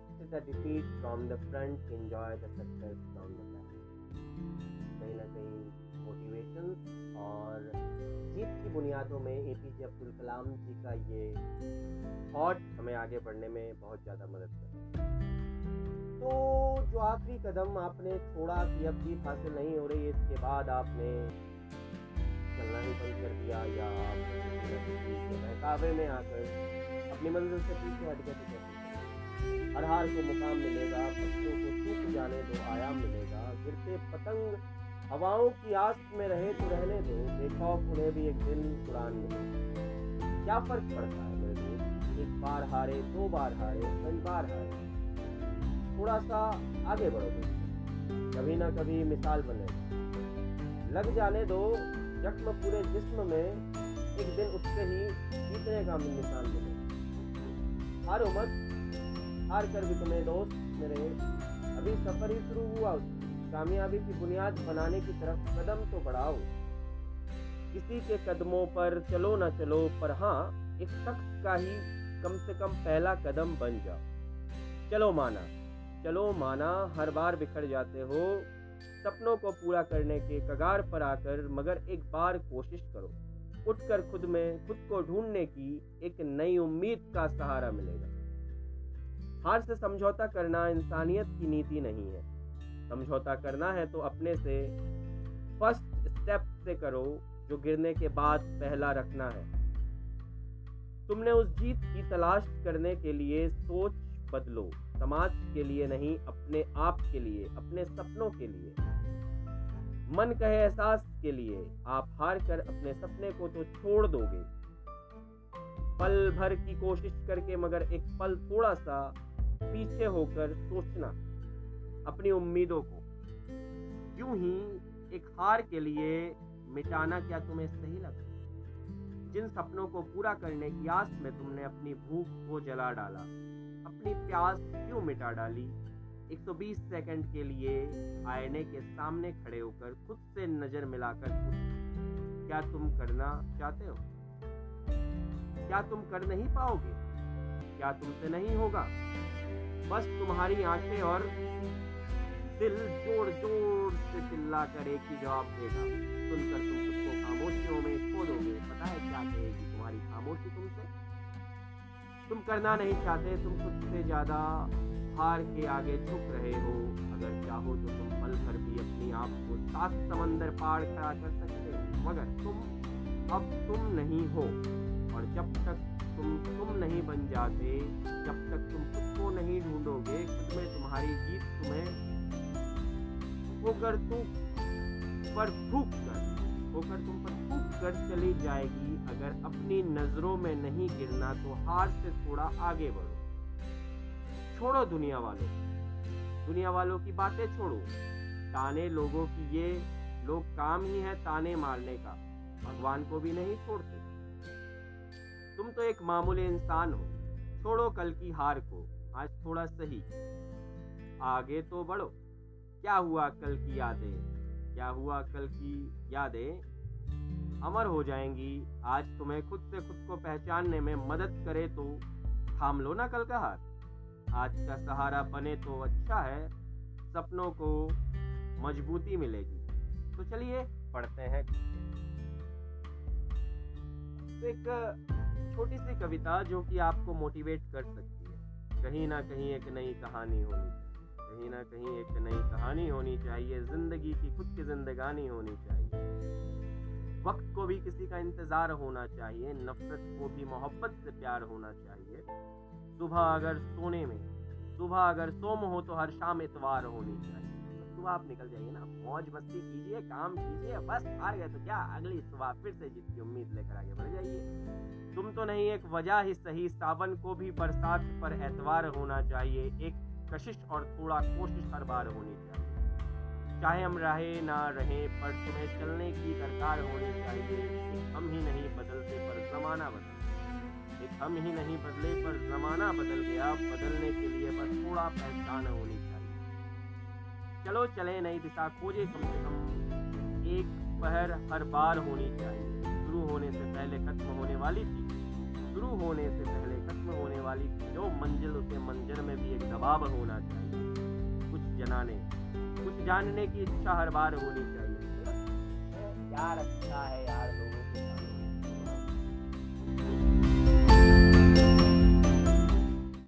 Accept the defeat from the front enjoy the success from the back कहीं ना कहीं motivation और जीत की बुनियादों में ए पी जे अब्दुल कलाम जी का ये थॉट हमें आगे बढ़ने में बहुत ज़्यादा मदद करता है। तो जो आखिरी कदम आपने छोड़ा कि अब जीत हासिल नहीं हो रही, इसके बाद आपने चलना ही बंद कर दिया या आप बहकावे में आकर अपनी मंजिल से पीछे हट गए तो हर हार को मुकाम मिलेगा, पक्षियों को सूख जाने दो, आयाम मिलेगा। गिरते पतंग हवाओं की आस में रहे तो रहने दो बेखौफ उन्हें भी एक दिन कुरान मिले क्या फ़र्क पड़ता है मेरे दोस्त एक बार हारे, दो बार हारे, कई बार हारे। थोड़ा सा आगे बढ़ो दोस्त कभी ना कभी मिसाल बने। लग जाने दो, जख्म पूरे जिस्म में, एक दिन उससे ही जीतने का निशान मिले हारो मत। हार कर भी तुम्हें दोस्त मेरे अभी सफ़र ही शुरू हुआ, कामयाबी की बुनियाद बनाने की तरफ़ कदम तो बढ़ाओ। किसी के कदमों पर चलो ना चलो, पर हाँ एक शख्स का ही कम से कम पहला कदम बन जाओ। चलो माना चलो माना, हर बार बिखर जाते हो, सपनों को पूरा करने के कगार पर आकर, मगर एक बार कोशिश करो। उठकर खुद में, खुद को ढूँढने की एक नई उम्मीद का सहारा मिलेगा। हार से समझौता करना इंसानियत की नीति नहीं है। समझौता करना है तो अपने से फ़र्स्ट स्टेप से करो, जो गिरने के बाद पहला रखना है। तुमने उस जीत की तलाश करने के लिए सोच बदलो। समाज के लिए नहीं, अपने आप के लिए, अपने सपनों के लिए। मन कहे एहसास के लिए, आप हार कर अपने सपने को तो छोड़ दोगे। पल भर की कोशिश करके मगर एक पल थोड़ा सा पीछे होकर सोचना, अपनी उम्मीदों को। यूँ ही एक हार के लिए मिटाना क्या तुम्हें सही लगा जिन सपनों को पूरा करने की आस में तुमने अपनी भूख को जला डाला, अपनी प्यास क्यों मिटा डाली? 120 सेकंड के लिए आईने के सामने खड़े होकर खुद से नज़र मिलाकर पूछ क्या तुम करना चाहते हो? क्या तुम कर नहीं पाओगे? क्या तुमसे नहीं होगा? बस तुम्हारी आँखें और दिल ज़ोर ज़ोर से चिल्ला कर एक ही जवाब देगा। सुनकर तुम खुद को खामोशियों में खो दोगे। पता है क्या कहेगी तुम्हारी खामोशी तुमसे? तुम करना नहीं चाहते, तुम खुद से ज़्यादा हार के आगे झुक रहे हो। अगर चाहो तो तुम पल कर भी अपनी आप को सात समंदर पार खड़ा कर सकते हो, मगर तुम अब तुम नहीं हो। और जब तक तुम तुम नहीं बन जाते जब तक तुम खुद को नहीं ढूंढोगे, खुद में तुम्हारी जीत तुम्हें होकर तुम पर फूक कर, होकर तुम पर फूक कर चली जाएगी। अगर अपनी नज़रों में नहीं गिरना तो हार से थोड़ा आगे बढ़ो। छोड़ो दुनिया वालों दुनिया वालों की बातें छोड़ो। ताने लोगों की ये, लोग काम ही है ताने मारने का। भगवान को भी नहीं छोड़ते। तुम तो एक मामूली इंसान हो। छोड़ो कल की हार को। आज थोड़ा सही। आगे तो बढ़ो। क्या हुआ कल की यादें? क्या हुआ कल की यादें? अमर हो जाएँगी। आज तुम्हें खुद से खुद को पहचानने में मदद करे तो थाम लो ना कल का हार। आज का सहारा बने तो अच्छा है। सपनों को मजबूती मिलेगी। तो चलिए, पढ़ते हैं। तो एक छोटी सी कविता जो कि आपको मोटिवेट कर सकती है। कहीं ना कहीं एक नई कहानी होनी चाहिए। कहीं ना कहीं एक नई कहानी होनी चाहिए। ज़िंदगी की खुद की जिंदगानी होनी चाहिए। वक्त को भी किसी का इंतज़ार होना चाहिए। नफरत को भी, मोहब्बत से प्यार होना चाहिए। सुबह अगर सोने में, सुबह अगर सोम हो तो हर शाम इतवार होनी चाहिए। सुबह आप निकल जाइए ना। मौज मस्ती कीजिए, काम कीजिए, बस हार गए तो क्या अगली सुबह फिर से जीत की उम्मीद लेकर आगे बढ़ जाइए। तुम तो नहीं, एक वजह ही सही, सावन को भी बरसात पर एतवार होना चाहिए। एक कशिश और थोड़ा कोशिश हर बार होनी चाहिए। चाहे हम रहे ना रहे, पर तुम्हें चलने की दरकार होनी चाहिए। हम ही नहीं बदलते, पर जमाना बदल एक हम ही नहीं बदले, पर जमाना बदल गया। बदलने के लिए बस थोड़ा पहचान होनी चलो चले नई दिशा खोजे कम से कम। एक पहर हर बार होनी चाहिए। शुरू होने से पहले खत्म होने वाली थी। शुरू होने से पहले खत्म होने वाली थी। जो मंजिल उसे मंजिल में भी एक दबाव होना चाहिए। कुछ जनाने, कुछ जानने की इच्छा हर बार होनी चाहिए। यार अच्छा है यार लोगों की